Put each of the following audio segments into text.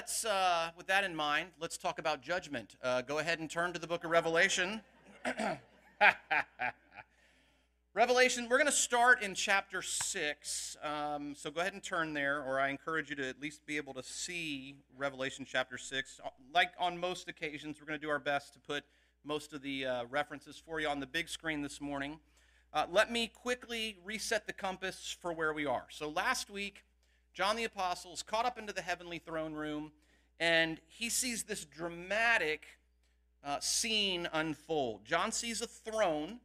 let's, uh, with that in mind, let's talk about judgment. Uh, go ahead and turn to the book of Revelation. Revelation, we're going to start in chapter 6. Um, so go ahead and turn there, or I encourage you to at least be able to see Revelation chapter 6. Like on most occasions, we're going to do our best to put most of the uh, references for you on the big screen this morning. Uh, let me quickly reset the compass for where we are. So last week, John the Apostle is caught up into the heavenly throne room, and he sees this dramatic uh, scene unfold. John sees a throne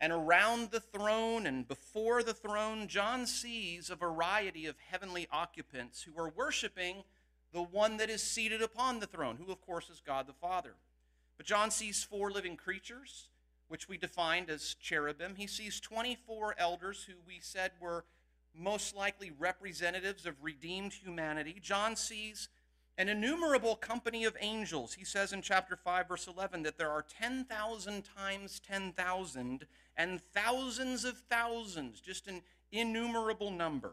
and around the throne and before the throne, John sees a variety of heavenly occupants who are worshiping the one that is seated upon the throne, who, of course, is God the Father. But John sees four living creatures, which we defined as cherubim. He sees 24 elders who we said were most likely representatives of redeemed humanity. John sees an innumerable company of angels. He says in chapter 5, verse 11, that there are 10,000 times 10,000 and thousands of thousands, just an innumerable number.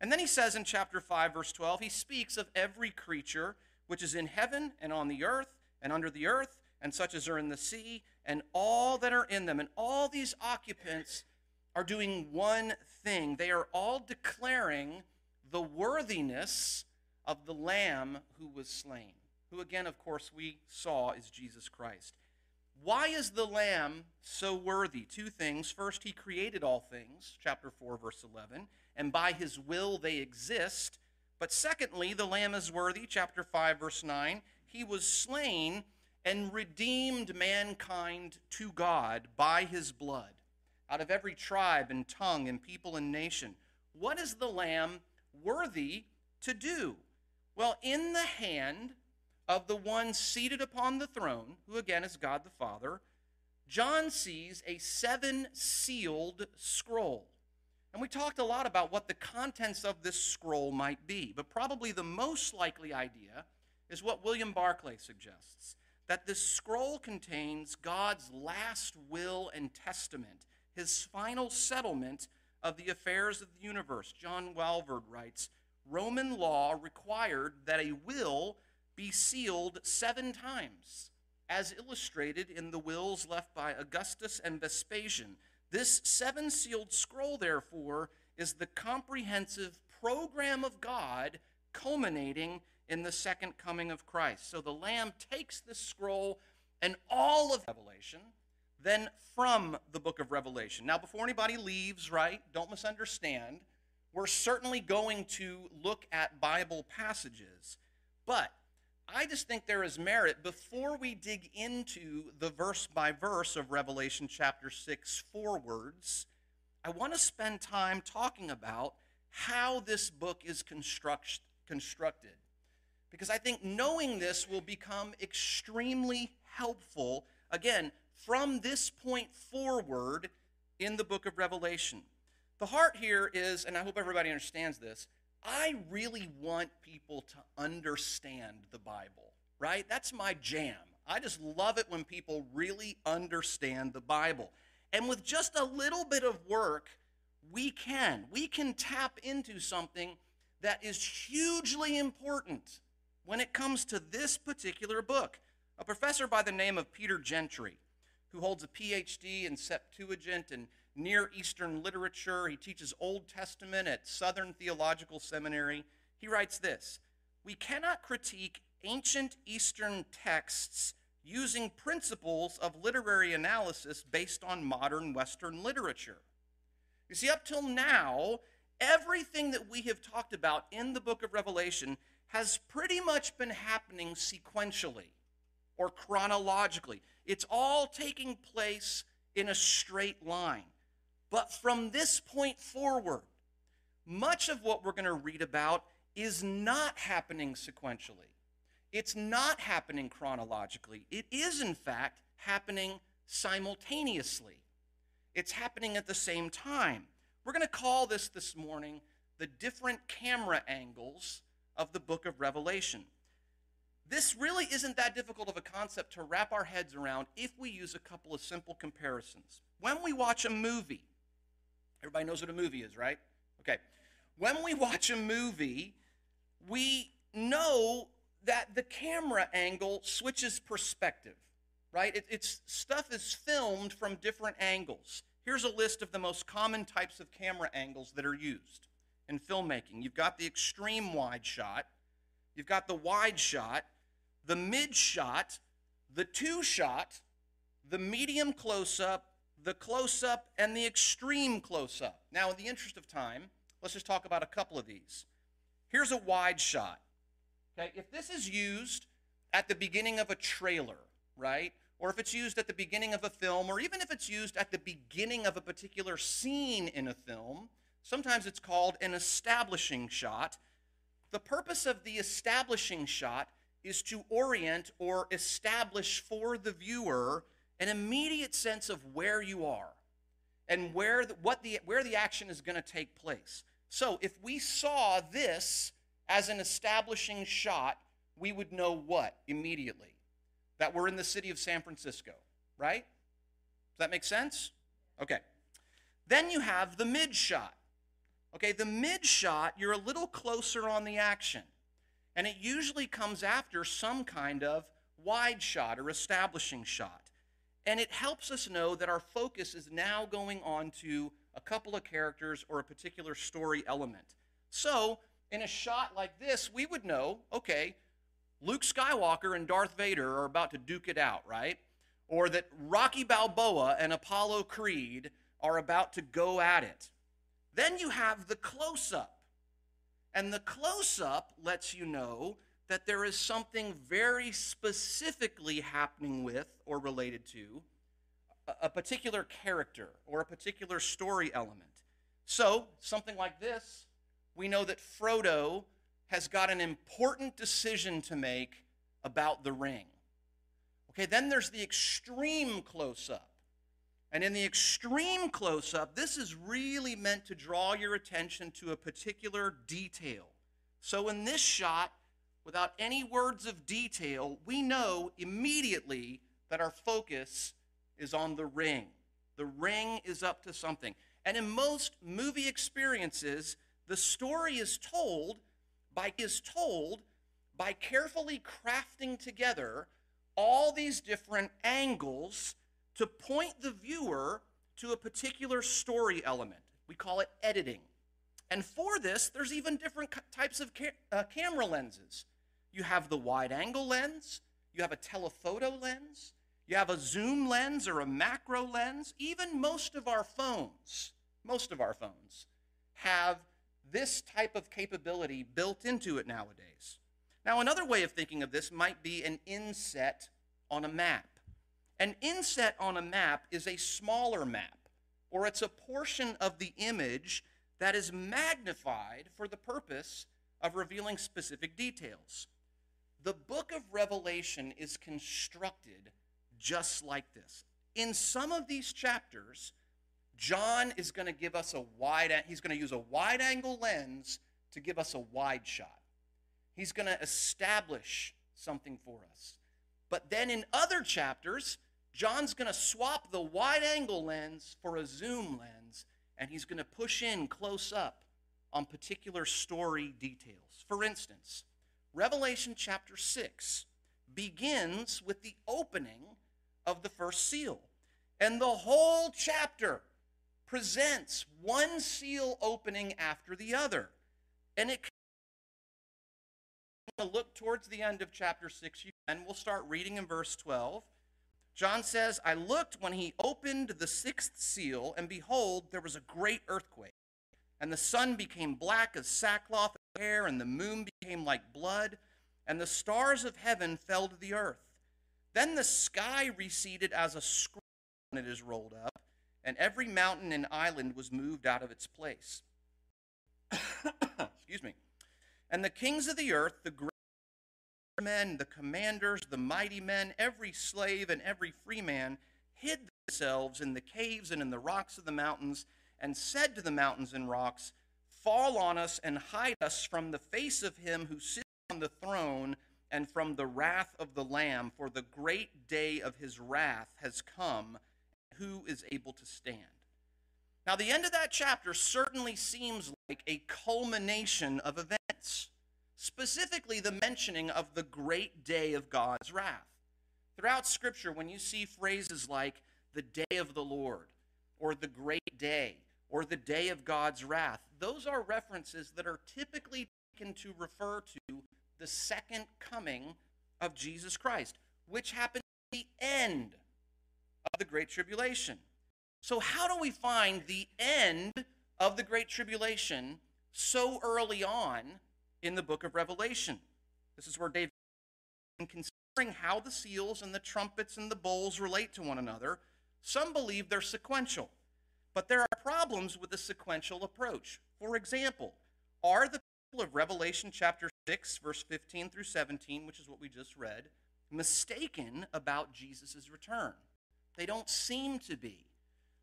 And then he says in chapter 5, verse 12, he speaks of every creature which is in heaven and on the earth and under the earth, and such as are in the sea, and all that are in them. And all these occupants are doing one thing they are all declaring the worthiness of the Lamb who was slain, who, again, of course, we saw is Jesus Christ. Why is the Lamb so worthy? Two things. First, he created all things, chapter 4, verse 11, and by his will they exist. But secondly, the Lamb is worthy, chapter 5, verse 9. He was slain and redeemed mankind to God by his blood out of every tribe and tongue and people and nation. What is the Lamb worthy to do? Well, in the hand of the one seated upon the throne, who again is God the Father, John sees a seven sealed scroll. And we talked a lot about what the contents of this scroll might be, but probably the most likely idea is what William Barclay suggests that this scroll contains God's last will and testament, his final settlement of the affairs of the universe. John Walvoord writes Roman law required that a will be sealed seven times, as illustrated in the wills left by Augustus and Vespasian. This seven sealed scroll, therefore, is the comprehensive program of God culminating in the second coming of Christ. So the Lamb takes this scroll and all of Revelation, then from the book of Revelation. Now, before anybody leaves, right, don't misunderstand, we're certainly going to look at Bible passages. But I just think there is merit before we dig into the verse by verse of Revelation chapter 6 forwards. I want to spend time talking about how this book is construct, constructed. Because I think knowing this will become extremely helpful, again, from this point forward in the book of Revelation. The heart here is, and I hope everybody understands this, I really want people to understand the Bible, right? That's my jam. I just love it when people really understand the Bible. And with just a little bit of work, we can. We can tap into something that is hugely important when it comes to this particular book. A professor by the name of Peter Gentry, who holds a PhD in Septuagint and Near Eastern literature. He teaches Old Testament at Southern Theological Seminary. He writes this We cannot critique ancient Eastern texts using principles of literary analysis based on modern Western literature. You see, up till now, everything that we have talked about in the book of Revelation has pretty much been happening sequentially or chronologically. It's all taking place in a straight line. But from this point forward, much of what we're going to read about is not happening sequentially. It's not happening chronologically. It is, in fact, happening simultaneously. It's happening at the same time. We're going to call this this morning the different camera angles of the book of Revelation. This really isn't that difficult of a concept to wrap our heads around if we use a couple of simple comparisons. When we watch a movie, Everybody knows what a movie is, right? Okay. When we watch a movie, we know that the camera angle switches perspective, right? It, it's stuff is filmed from different angles. Here's a list of the most common types of camera angles that are used in filmmaking. You've got the extreme wide shot, you've got the wide shot, the mid shot, the two shot, the medium close up, the close up, and the extreme close up. Now, in the interest of time, let's just talk about a couple of these. Here's a wide shot. Okay, if this is used at the beginning of a trailer, right? Or if it's used at the beginning of a film, or even if it's used at the beginning of a particular scene in a film, sometimes it's called an establishing shot. The purpose of the establishing shot is to orient or establish for the viewer an immediate sense of where you are and where the, what the, where the action is going to take place. So if we saw this as an establishing shot, we would know what immediately? That we're in the city of San Francisco, right? Does that make sense? Okay. Then you have the mid shot. Okay, the mid shot, you're a little closer on the action. And it usually comes after some kind of wide shot or establishing shot. And it helps us know that our focus is now going on to a couple of characters or a particular story element. So, in a shot like this, we would know okay, Luke Skywalker and Darth Vader are about to duke it out, right? Or that Rocky Balboa and Apollo Creed are about to go at it. Then you have the close up. And the close up lets you know that there is something very specifically happening with or related to a particular character or a particular story element. So, something like this we know that Frodo has got an important decision to make about the ring. Okay, then there's the extreme close up. And in the extreme close up, this is really meant to draw your attention to a particular detail. So in this shot, without any words of detail, we know immediately that our focus is on the ring. The ring is up to something. And in most movie experiences, the story is told by is told by carefully crafting together all these different angles to point the viewer to a particular story element. We call it editing. And for this, there's even different types of ca- uh, camera lenses. You have the wide angle lens, you have a telephoto lens, you have a zoom lens or a macro lens. Even most of our phones, most of our phones have this type of capability built into it nowadays. Now, another way of thinking of this might be an inset on a map. An inset on a map is a smaller map, or it's a portion of the image that is magnified for the purpose of revealing specific details. The book of Revelation is constructed just like this. In some of these chapters, John is going to give us a wide, he's going to use a wide angle lens to give us a wide shot. He's going to establish something for us. But then in other chapters, John's going to swap the wide angle lens for a zoom lens, and he's going to push in close up on particular story details. For instance, Revelation chapter 6 begins with the opening of the first seal. And the whole chapter presents one seal opening after the other. And it look towards the end of chapter 6 and we'll start reading in verse 12. John says, I looked when he opened the sixth seal, and behold, there was a great earthquake. And the sun became black as sackcloth of hair, and the moon became like blood, and the stars of heaven fell to the earth. Then the sky receded as a scroll when it is rolled up, and every mountain and island was moved out of its place. Excuse me. And the kings of the earth, the great men, the commanders, the mighty men, every slave and every free man, hid themselves in the caves and in the rocks of the mountains, and said to the mountains and rocks, Fall on us and hide us from the face of him who sits on the throne and from the wrath of the Lamb, for the great day of his wrath has come who is able to stand. Now, the end of that chapter certainly seems like a culmination of events. Specifically the mentioning of the great day of God's wrath. Throughout Scripture, when you see phrases like the day of the Lord, or the great day, or the day of God's wrath, those are references that are typically taken to refer to the second coming of Jesus Christ, which happens at the end of the Great Tribulation. So, how do we find the end of the Great Tribulation so early on in the book of Revelation? This is where David, in considering how the seals and the trumpets and the bowls relate to one another, some believe they're sequential. But there are problems with the sequential approach. For example, are the people of Revelation chapter 6, verse 15 through 17, which is what we just read, mistaken about Jesus' return? They don't seem to be.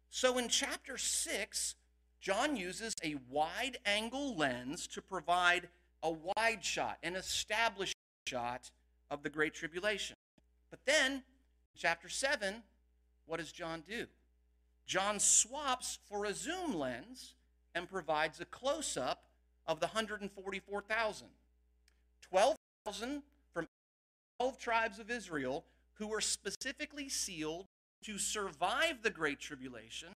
So in chapter 6, John uses a wide angle lens to provide a wide shot, an established shot of the Great Tribulation. But then, chapter 7, what does John do? John swaps for a zoom lens and provides a close up of the 144,000. 12,000 from 12 tribes of Israel who were specifically sealed to survive the Great Tribulation.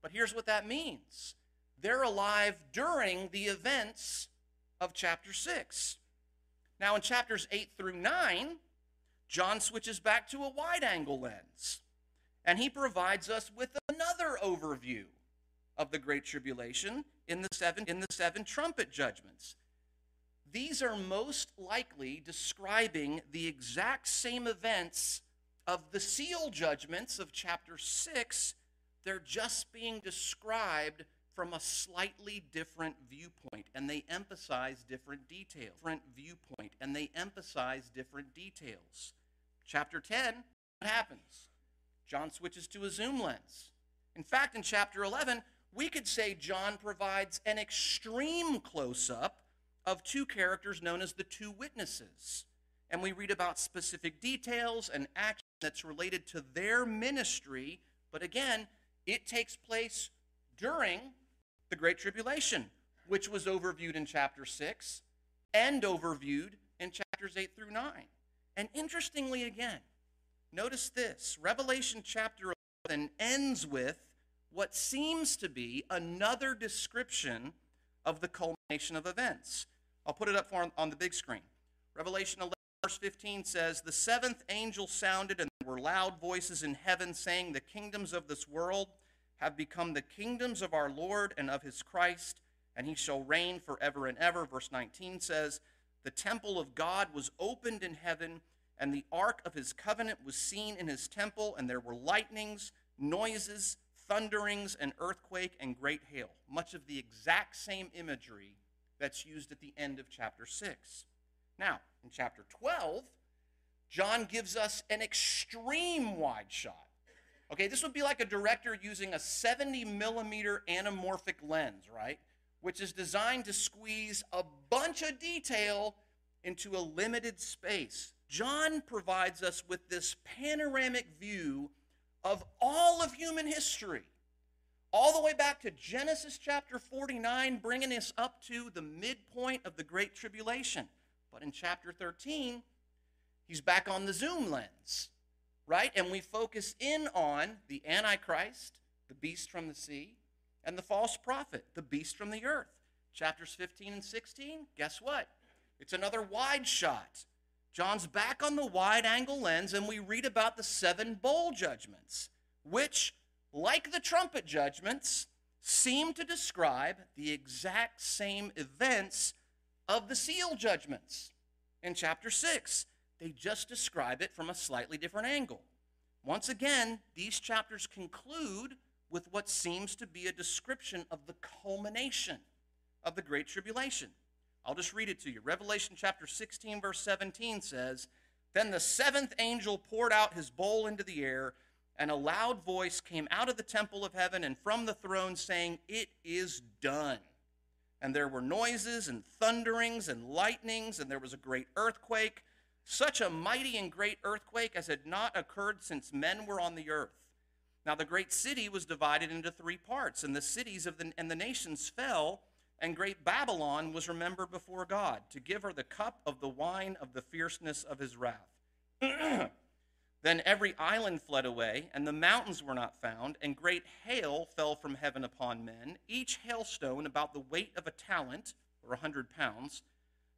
But here's what that means they're alive during the events of chapter 6. Now, in chapters 8 through 9, John switches back to a wide angle lens, and he provides us with another overview of the Great Tribulation in the seven, in the seven trumpet judgments. These are most likely describing the exact same events of the seal judgments of chapter 6. They're just being described from a slightly different viewpoint, and they emphasize different details. Different viewpoint, and they emphasize different details. Chapter 10, what happens? John switches to a zoom lens. In fact, in chapter 11, we could say John provides an extreme close up of two characters known as the two witnesses. And we read about specific details and action that's related to their ministry. But again, it takes place during the Great Tribulation, which was overviewed in chapter 6 and overviewed in chapters 8 through 9. And interestingly, again, notice this Revelation chapter 11 ends with what seems to be another description of the culmination of events. I'll put it up for on the big screen. Revelation 11, verse 15 says, The seventh angel sounded, and there were loud voices in heaven saying, The kingdoms of this world have become the kingdoms of our Lord and of his Christ, and he shall reign forever and ever. Verse 19 says, The temple of God was opened in heaven, and the ark of his covenant was seen in his temple, and there were lightnings, noises, thunderings, and earthquake, and great hail. Much of the exact same imagery that's used at the end of chapter 6. Now, in chapter 12, John gives us an extreme wide shot Okay, this would be like a director using a 70 millimeter anamorphic lens, right? Which is designed to squeeze a bunch of detail into a limited space. John provides us with this panoramic view of all of human history, all the way back to Genesis chapter 49, bringing us up to the midpoint of the Great Tribulation. But in chapter 13, he's back on the zoom lens right? And we focus in on the Antichrist, the beast from the sea, and the false prophet, the beast from the earth. Chapters 15 and 16, guess what? It's another wide shot. John's back on the wide angle lens, and we read about the seven bowl judgments, which, like the trumpet judgments, seem to describe the exact same events of the seal judgments in chapter 6. They just describe it from a slightly different angle. Once again, these chapters conclude with what seems to be a description of the culmination of the Great Tribulation. I'll just read it to you. Revelation chapter 16, verse 17 says, Then the seventh angel poured out his bowl into the air, and a loud voice came out of the temple of heaven and from the throne, saying, It is done. And there were noises and thunderings and lightnings, and there was a great earthquake such a mighty and great earthquake as had not occurred since men were on the earth. Now the great city was divided into three parts, and the cities of the, and the nations fell and great Babylon was remembered before God, to give her the cup of the wine of the fierceness of his wrath. then every island fled away, and the mountains were not found, and great hail fell from heaven upon men, each hailstone about the weight of a talent, or a hundred pounds.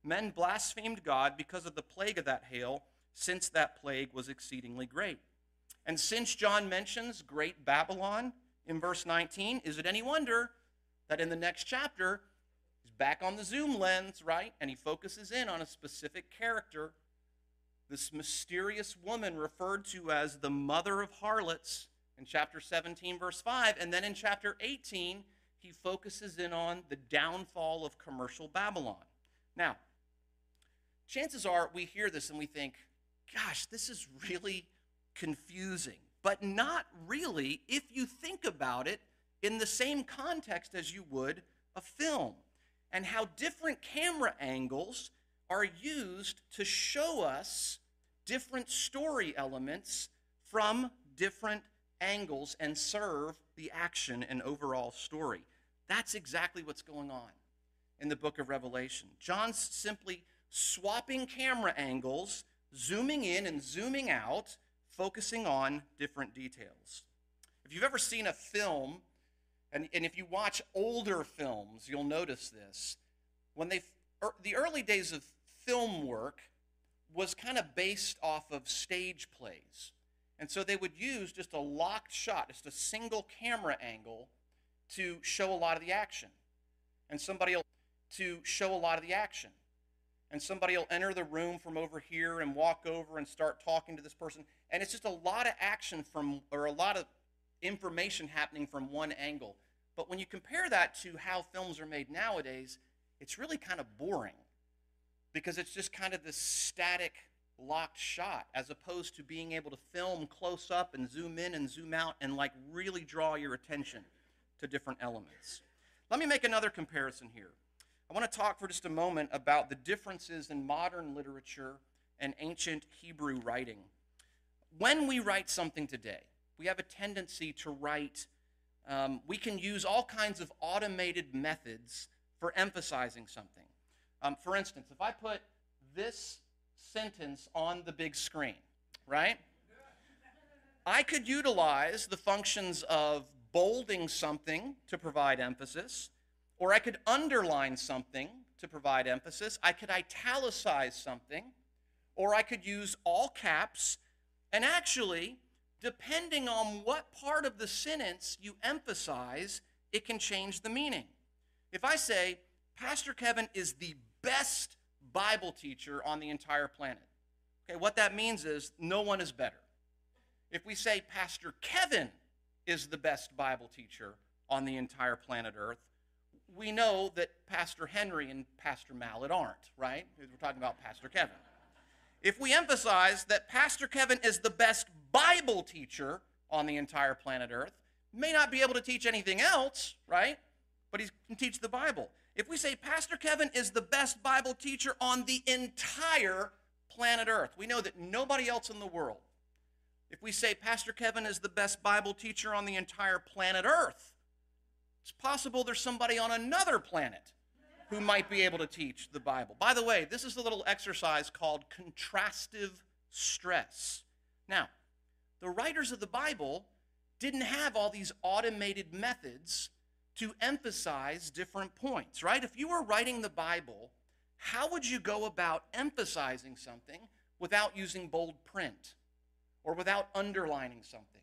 Men blasphemed God because of the plague of that hail, since that plague was exceedingly great. And since John mentions great Babylon in verse 19, is it any wonder that in the next chapter, he's back on the zoom lens, right? And he focuses in on a specific character, this mysterious woman referred to as the mother of harlots in chapter 17, verse 5. And then in chapter 18, he focuses in on the downfall of commercial Babylon. Now, chances are we hear this and we think, gosh, this is really confusing. But not really if you think about it in the same context as you would a film and how different camera angles are used to show us different story elements from different angles and serve the action and overall story. That's exactly what's going on in the book of Revelation. John's simply swapping camera angles, zooming in and zooming out, focusing on different details. If you've ever seen a film, and, and if you watch older films, you'll notice this. When they, er, the early days of film work was kind of based off of stage plays. And so they would use just a locked shot, just a single camera angle to show a lot of the action. And somebody will to show a lot of the action. And somebody will enter the room from over here and walk over and start talking to this person. And it's just a lot of action from, or a lot of information happening from one angle. But when you compare that to how films are made nowadays, it's really kind of boring because it's just kind of this static locked shot as opposed to being able to film close up and zoom in and zoom out and like really draw your attention to different elements. Let me make another comparison here. I want to talk for just a moment about the differences in modern literature and ancient Hebrew writing. When we write something today, we have a tendency to write, um, we can use all kinds of automated methods for emphasizing something. Um, for instance, if I put this sentence on the big screen, right? I could utilize the functions of bolding something to provide emphasis, or I could underline something to provide emphasis. I could italicize something, or I could use all caps. And actually, depending on what part of the sentence you emphasize, it can change the meaning. If I say, Pastor Kevin is the best Bible teacher on the entire planet. Okay, what that means is no one is better. If we say Pastor Kevin is the best Bible teacher on the entire planet Earth, we know that Pastor Henry and Pastor Mallet aren't, right? We're talking about Pastor Kevin. If we emphasize that Pastor Kevin is the best Bible teacher on the entire planet Earth, may not be able to teach anything else, right? But he can teach the Bible. If we say Pastor Kevin is the best Bible teacher on the entire planet Earth, we know that nobody else in the world. If we say Pastor Kevin is the best Bible teacher on the entire planet Earth, it's possible there's somebody on another planet who might be able to teach the Bible. By the way, this is a little exercise called contrastive stress. Now, the writers of the Bible didn't have all these automated methods to emphasize different points, right? If you were writing the Bible, how would you go about emphasizing something without using bold print or without underlining something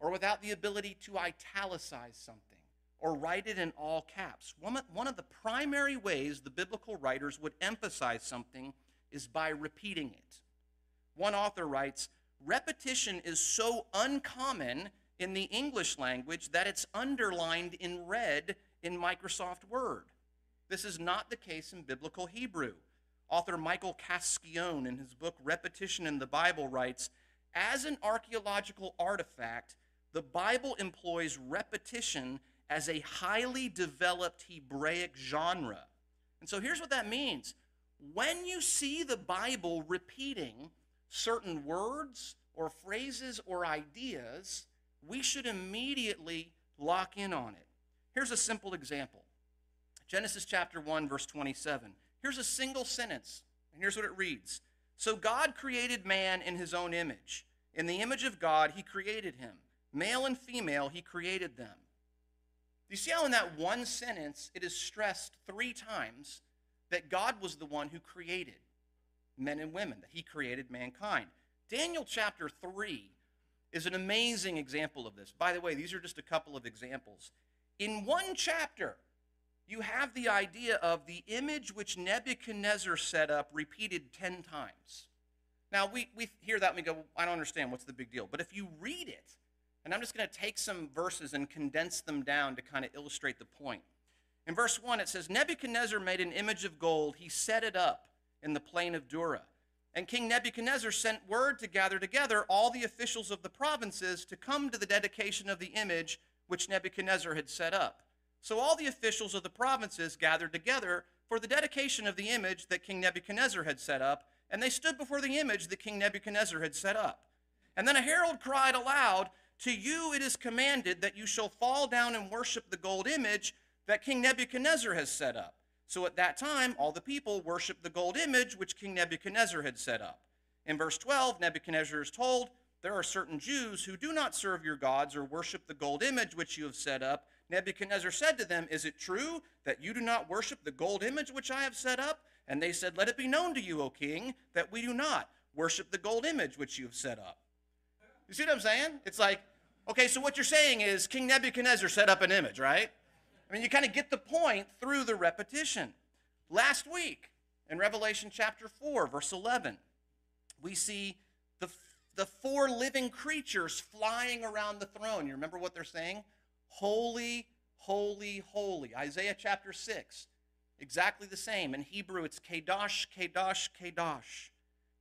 or without the ability to italicize something or write it in all caps? One of the primary ways the biblical writers would emphasize something is by repeating it. One author writes, Repetition is so uncommon in the English language that it's underlined in red in Microsoft Word. This is not the case in biblical Hebrew. Author Michael Cascione, in his book Repetition in the Bible, writes As an archaeological artifact, the Bible employs repetition as a highly developed Hebraic genre. And so here's what that means when you see the Bible repeating certain words or phrases or ideas, we should immediately lock in on it. Here's a simple example Genesis chapter 1, verse 27. Here's a single sentence, and here's what it reads So God created man in his own image. In the image of God, he created him. Male and female, he created them. You see how in that one sentence it is stressed three times that God was the one who created men and women, that he created mankind? Daniel chapter 3 is an amazing example of this. By the way, these are just a couple of examples. In one chapter, you have the idea of the image which Nebuchadnezzar set up repeated 10 times. Now, we, we hear that and we go, I don't understand. What's the big deal? But if you read it, and I'm just going to take some verses and condense them down to kind of illustrate the point. In verse 1, it says Nebuchadnezzar made an image of gold. He set it up in the plain of Dura. And King Nebuchadnezzar sent word to gather together all the officials of the provinces to come to the dedication of the image which Nebuchadnezzar had set up. So all the officials of the provinces gathered together for the dedication of the image that King Nebuchadnezzar had set up, and they stood before the image that King Nebuchadnezzar had set up. And then a herald cried aloud, To you it is commanded that you shall fall down and worship the gold image that King Nebuchadnezzar has set up. So at that time, all the people worshiped the gold image which King Nebuchadnezzar had set up. In verse 12, Nebuchadnezzar is told, There are certain Jews who do not serve your gods or worship the gold image which you have set up. Nebuchadnezzar said to them, Is it true that you do not worship the gold image which I have set up? And they said, Let it be known to you, O king, that we do not worship the gold image which you have set up. You see what I'm saying? It's like, okay, so what you're saying is King Nebuchadnezzar set up an image, right? I mean, you kind of get the point through the repetition. Last week, in Revelation chapter 4, verse 11, we see the, the four living creatures flying around the throne. You remember what they're saying? Holy, holy, holy. Isaiah chapter 6, exactly the same. In Hebrew, it's Kadosh, Kadosh, Kadosh.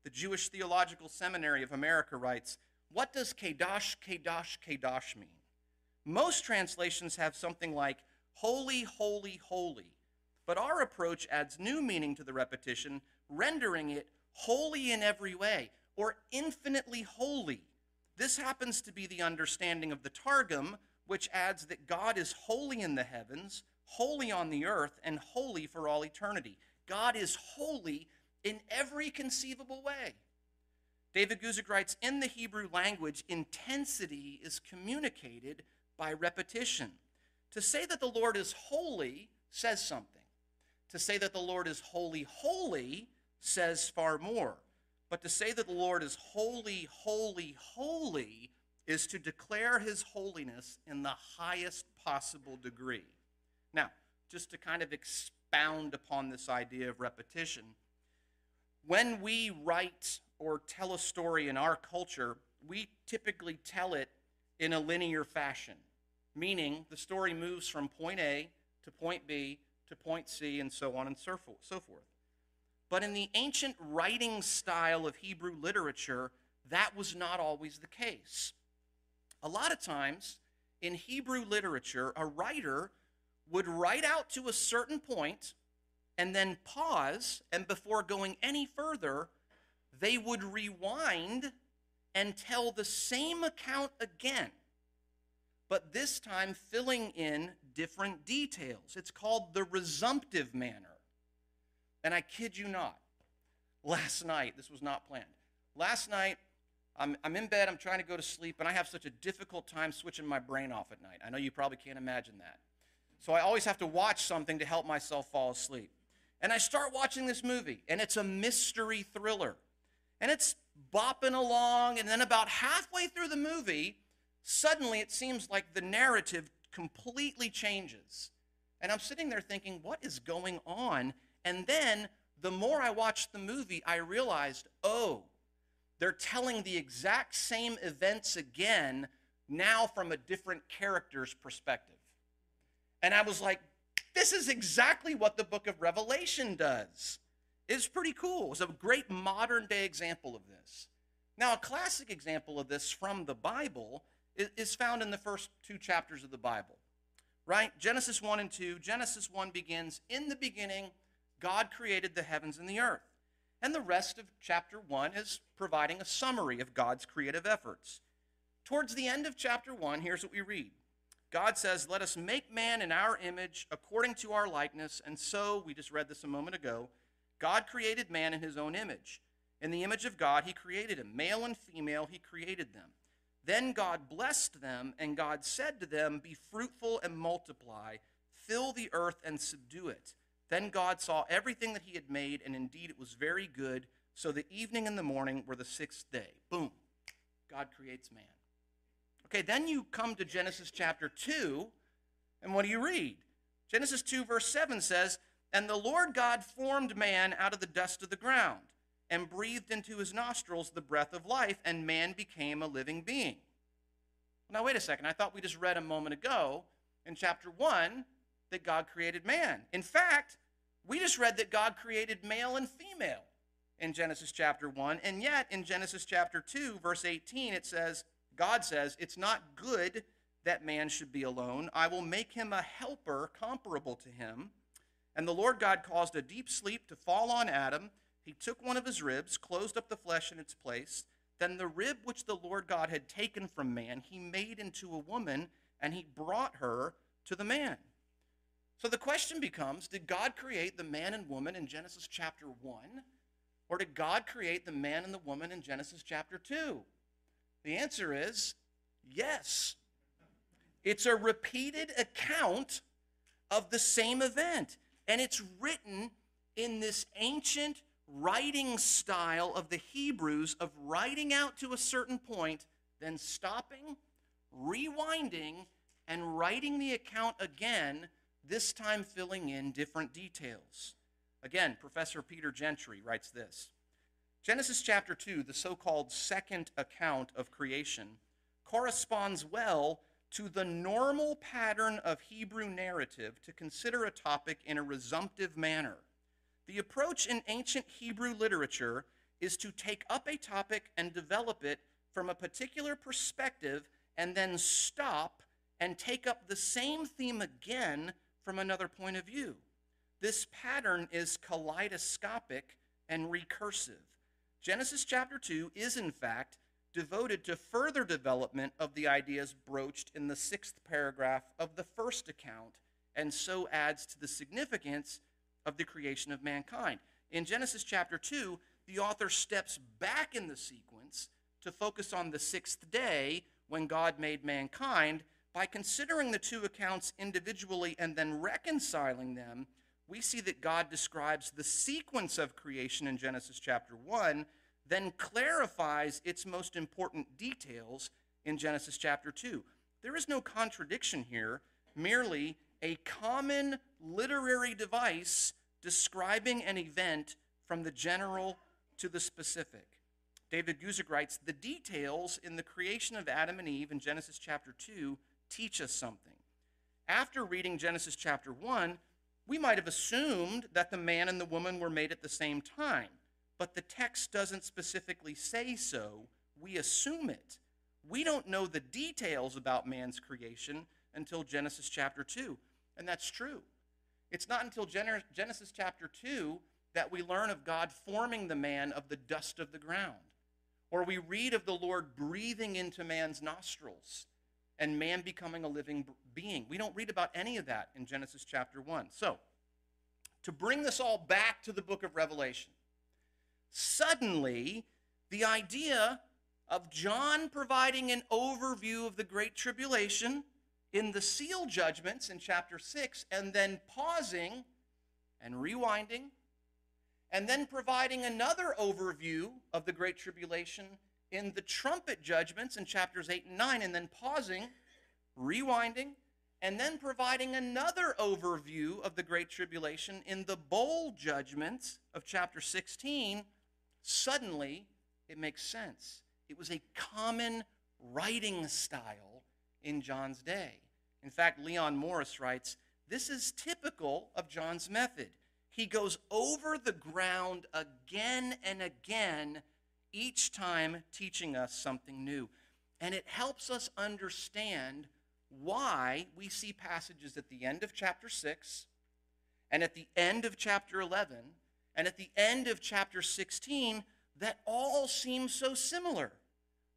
The Jewish Theological Seminary of America writes, What does Kadosh, Kadosh, Kadosh mean? Most translations have something like holy, holy, holy. But our approach adds new meaning to the repetition, rendering it holy in every way, or infinitely holy. This happens to be the understanding of the Targum, which adds that God is holy in the heavens, holy on the earth, and holy for all eternity. God is holy in every conceivable way. David Guzik writes In the Hebrew language, intensity is communicated by repetition. To say that the Lord is holy says something. To say that the Lord is holy, holy says far more. But to say that the Lord is holy, holy, holy is to declare his holiness in the highest possible degree. Now, just to kind of expound upon this idea of repetition, when we write or tell a story in our culture, we typically tell it in a linear fashion, meaning the story moves from point A to point B to point C and so on and so forth. But in the ancient writing style of Hebrew literature, that was not always the case. A lot of times in Hebrew literature, a writer would write out to a certain point and then pause, and before going any further, they would rewind and tell the same account again, but this time filling in different details. It's called the resumptive manner. And I kid you not, last night, this was not planned. Last night, I'm, I'm in bed, I'm trying to go to sleep, and I have such a difficult time switching my brain off at night. I know you probably can't imagine that. So I always have to watch something to help myself fall asleep. And I start watching this movie, and it's a mystery thriller. And it's bopping along, and then about halfway through the movie, suddenly it seems like the narrative completely changes. And I'm sitting there thinking, what is going on? And then the more I watched the movie, I realized, oh, they're telling the exact same events again, now from a different character's perspective. And I was like, this is exactly what the book of Revelation does. It's pretty cool. It's a great modern day example of this. Now, a classic example of this from the Bible is found in the first two chapters of the Bible, right? Genesis 1 and 2. Genesis 1 begins In the beginning, God created the heavens and the earth. And the rest of chapter 1 is providing a summary of God's creative efforts. Towards the end of chapter 1, here's what we read God says, Let us make man in our image according to our likeness. And so, we just read this a moment ago, God created man in his own image. In the image of God, he created him. Male and female, he created them. Then God blessed them, and God said to them, Be fruitful and multiply, fill the earth and subdue it. Then God saw everything that he had made, and indeed it was very good. So the evening and the morning were the sixth day. Boom. God creates man. Okay, then you come to Genesis chapter 2, and what do you read? Genesis 2, verse 7 says, And the Lord God formed man out of the dust of the ground, and breathed into his nostrils the breath of life, and man became a living being. Now, wait a second. I thought we just read a moment ago in chapter 1 that God created man. In fact, we just read that God created male and female in Genesis chapter 1, and yet in Genesis chapter 2, verse 18, it says, God says, It's not good that man should be alone. I will make him a helper comparable to him. And the Lord God caused a deep sleep to fall on Adam. He took one of his ribs, closed up the flesh in its place. Then the rib which the Lord God had taken from man, he made into a woman, and he brought her to the man. So the question becomes Did God create the man and woman in Genesis chapter 1? Or did God create the man and the woman in Genesis chapter 2? The answer is yes. It's a repeated account of the same event, and it's written in this ancient writing style of the Hebrews of writing out to a certain point, then stopping, rewinding, and writing the account again, this time filling in different details. Again, Professor Peter Gentry writes this Genesis chapter 2, the so called second account of creation, corresponds well to the normal pattern of Hebrew narrative to consider a topic in a resumptive manner. The approach in ancient Hebrew literature is to take up a topic and develop it from a particular perspective and then stop and take up the same theme again from another point of view. This pattern is kaleidoscopic and recursive. Genesis chapter 2 is, in fact, devoted to further development of the ideas broached in the sixth paragraph of the first account, and so adds to the significance of the creation of mankind. In Genesis chapter 2, the author steps back in the sequence to focus on the sixth day when God made mankind. By considering the two accounts individually and then reconciling them, we see that God describes the sequence of creation in Genesis chapter 1, then clarifies its most important details in Genesis chapter 2. There is no contradiction here, merely a common literary device describing an event from the general to the specific. David Guzik writes The details in the creation of Adam and Eve in Genesis chapter 2 teach us something. After reading Genesis chapter 1, we might have assumed that the man and the woman were made at the same time, but the text doesn't specifically say so. We assume it. We don't know the details about man's creation until Genesis chapter 2, and that's true. It's not until Genesis chapter 2 that we learn of God forming the man of the dust of the ground, or we read of the Lord breathing into man's nostrils and man becoming a living being. We don't read about any of that in Genesis chapter 1. So, to bring this all back to the book of Revelation, suddenly the idea of John providing an overview of the Great Tribulation in the seal judgments in chapter 6, and then pausing and rewinding, and then providing another overview of the Great Tribulation in the trumpet judgments in chapters 8 and 9, and then pausing, rewinding, and then providing another overview of the Great Tribulation in the bowl judgments of chapter 16, suddenly it makes sense. It was a common writing style in John's day. In fact, Leon Morris writes this is typical of John's method. He goes over the ground again and again each time teaching us something new. And it helps us understand why we see passages at the end of chapter 6 and at the end of chapter 11 and at the end of chapter 16 that all seem so similar.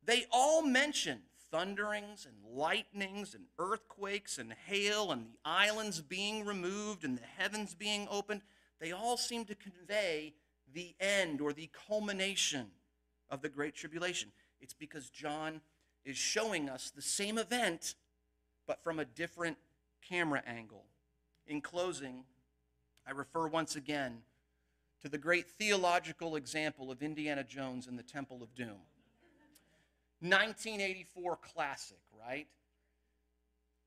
They all mention thunderings and lightnings and earthquakes and hail and the islands being removed and the heavens being opened, they all seem to convey the end or the culmination of the Great Tribulation. It's because John is showing us the same event, but from a different camera angle. In closing, I refer once again to the great theological example of Indiana Jones and the Temple of Doom. 1984 classic, right?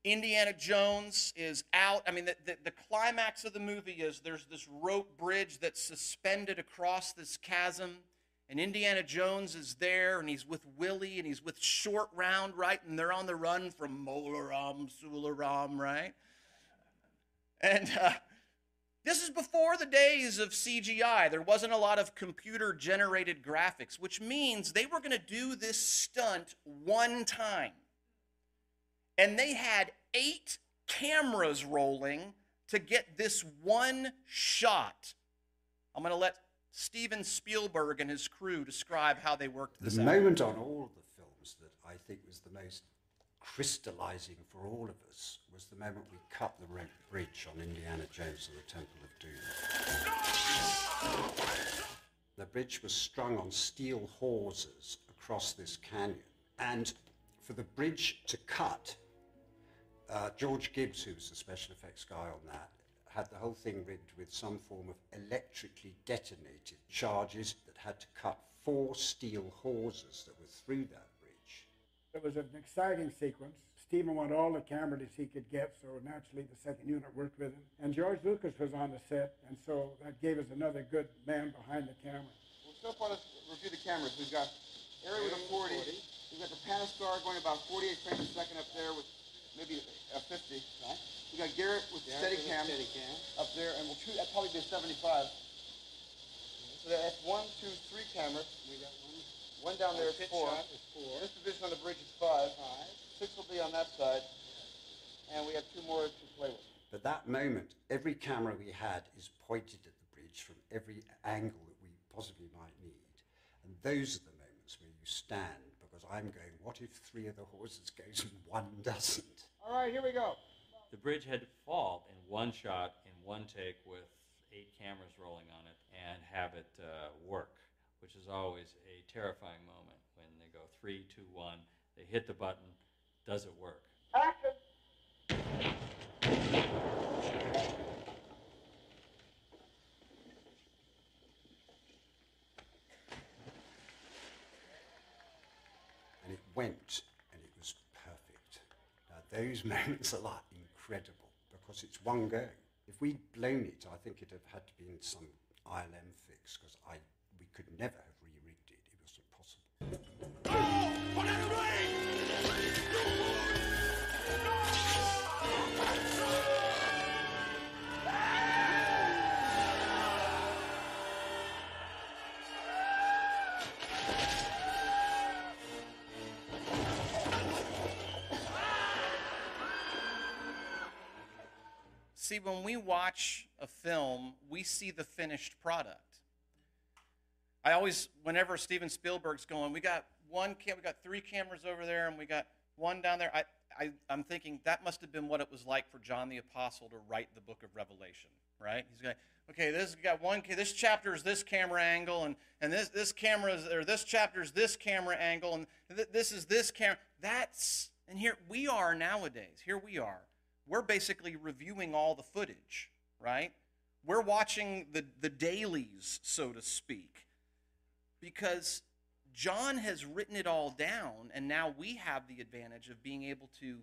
Indiana Jones is out. I mean, the, the, the, climax of the movie is there's this rope bridge that's suspended across this chasm, and Indiana Jones is there, and he's with Willie, and he's with Short Round, right? And they're on the run from Mola Ram, Sularam, right? And uh, this is before the days of CGI. There wasn't a lot of computer generated graphics, which means they were going to do this stunt one time. And they had eight cameras rolling to get this one shot. I'm going to let Steven Spielberg and his crew describe how they worked this the out. moment on all of the films that I think was the most crystallizing for all of us was the moment we cut the red bridge on Indiana Jones and the Temple of Doom. The bridge was strung on steel hawsers across this canyon. And for the bridge to cut, uh, George Gibbs, who was the special effects guy on that, had the whole thing rigged with some form of electrically detonated charges that had to cut four steel hawsers that were through that it was an exciting sequence. Steven wanted all the cameras he could get, so naturally the second unit worked with him. And George Lucas was on the set, and so that gave us another good man behind the camera. Well, so far, let's review the cameras. We've got Area with a 40. 40. We've got the Panastar going about 48 frames a second up there with maybe a 50. Right. We got Garrett with yeah, Steadicam up there, and we'll shoot. That'd probably be a 75. So that's one, two, three cameras. We got one. One down there is four. is four. VistaVision on the bridge is five. Five. Six will be on that side. And we have two more to play with. But that moment, every camera we had is pointed at the bridge from every angle that we possibly might need. And those are the moments where you stand because I'm going, what if three of the hawsers goes and one doesn't? All right, here we go. The bridge had to fall in one shot, in one take, with eight cameras rolling on it, and have it uh, work which is always a terrifying moment when they go three, two, one. They hit the button. Does it work? Action. And it went, and it was perfect. Now, those moments are like incredible because it's one go. If we'd blown it, I think it'd have had to be in some ILM fix because I we could never have re-rigged it. It was impossible. See, when we watch a film, we see the finished product. I always, whenever Steven Spielberg's going, we got one cam, we got three cameras over there, and we got one down there. I, I, I'm thinking that must have been what it was like for John the Apostle to write the book of Revelation, right? He's going, okay, this got one, this chapter is this camera angle, and, and this, this camera is, or this chapter is this camera angle, and th- this is this camera. That's, and here we are nowadays. Here we are. We're basically reviewing all the footage, right? We're watching the, the dailies, so to speak because John has written it all down, and now we have the advantage of being able to,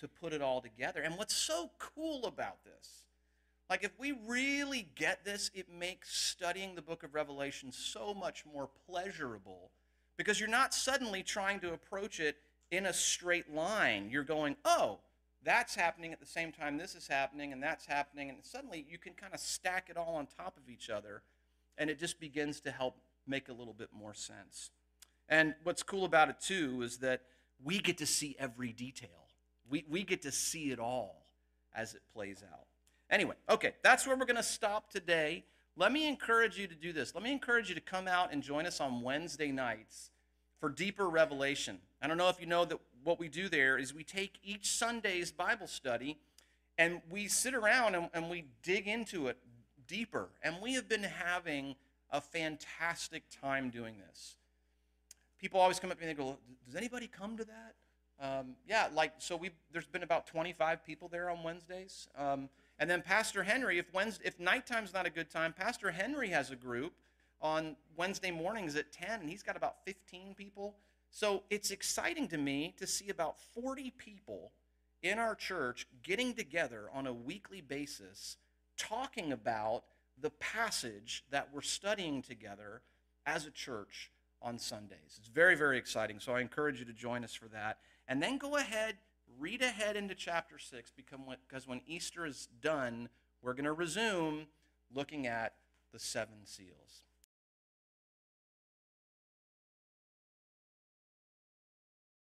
to put it all together. And what's so cool about this, like if we really get this, it makes studying the book of Revelation so much more pleasurable because you're not suddenly trying to approach it in a straight line. You're going, oh, that's happening at the same time this is happening, and that's happening, and suddenly you can kind of stack it all on top of each other, and it just begins to help make a little bit more sense. And what's cool about it, too, is that we get to see every detail. We, we get to see it all as it plays out. Anyway, okay, that's where we're going to stop today. Let me encourage you to do this. Let me encourage you to come out and join us on Wednesday nights for deeper revelation. I don't know if you know that what we do there is we take each Sunday's Bible study and we sit around and, and we dig into it deeper. And we have been having a fantastic time doing this. People always come up to me and they go, Does anybody come to that? Um, yeah, like, so we there's been about 25 people there on Wednesdays. Um, and then Pastor Henry, if Wednesday, if nighttime's not a good time, Pastor Henry has a group on Wednesday mornings at 10, and he's got about 15 people. So it's exciting to me to see about 40 people in our church getting together on a weekly basis, talking about the passage that we're studying together as a church on Sundays. It's very, very exciting. So I encourage you to join us for that. And then go ahead, read ahead into chapter 6 because when Easter is done, we're going to resume looking at the seven seals.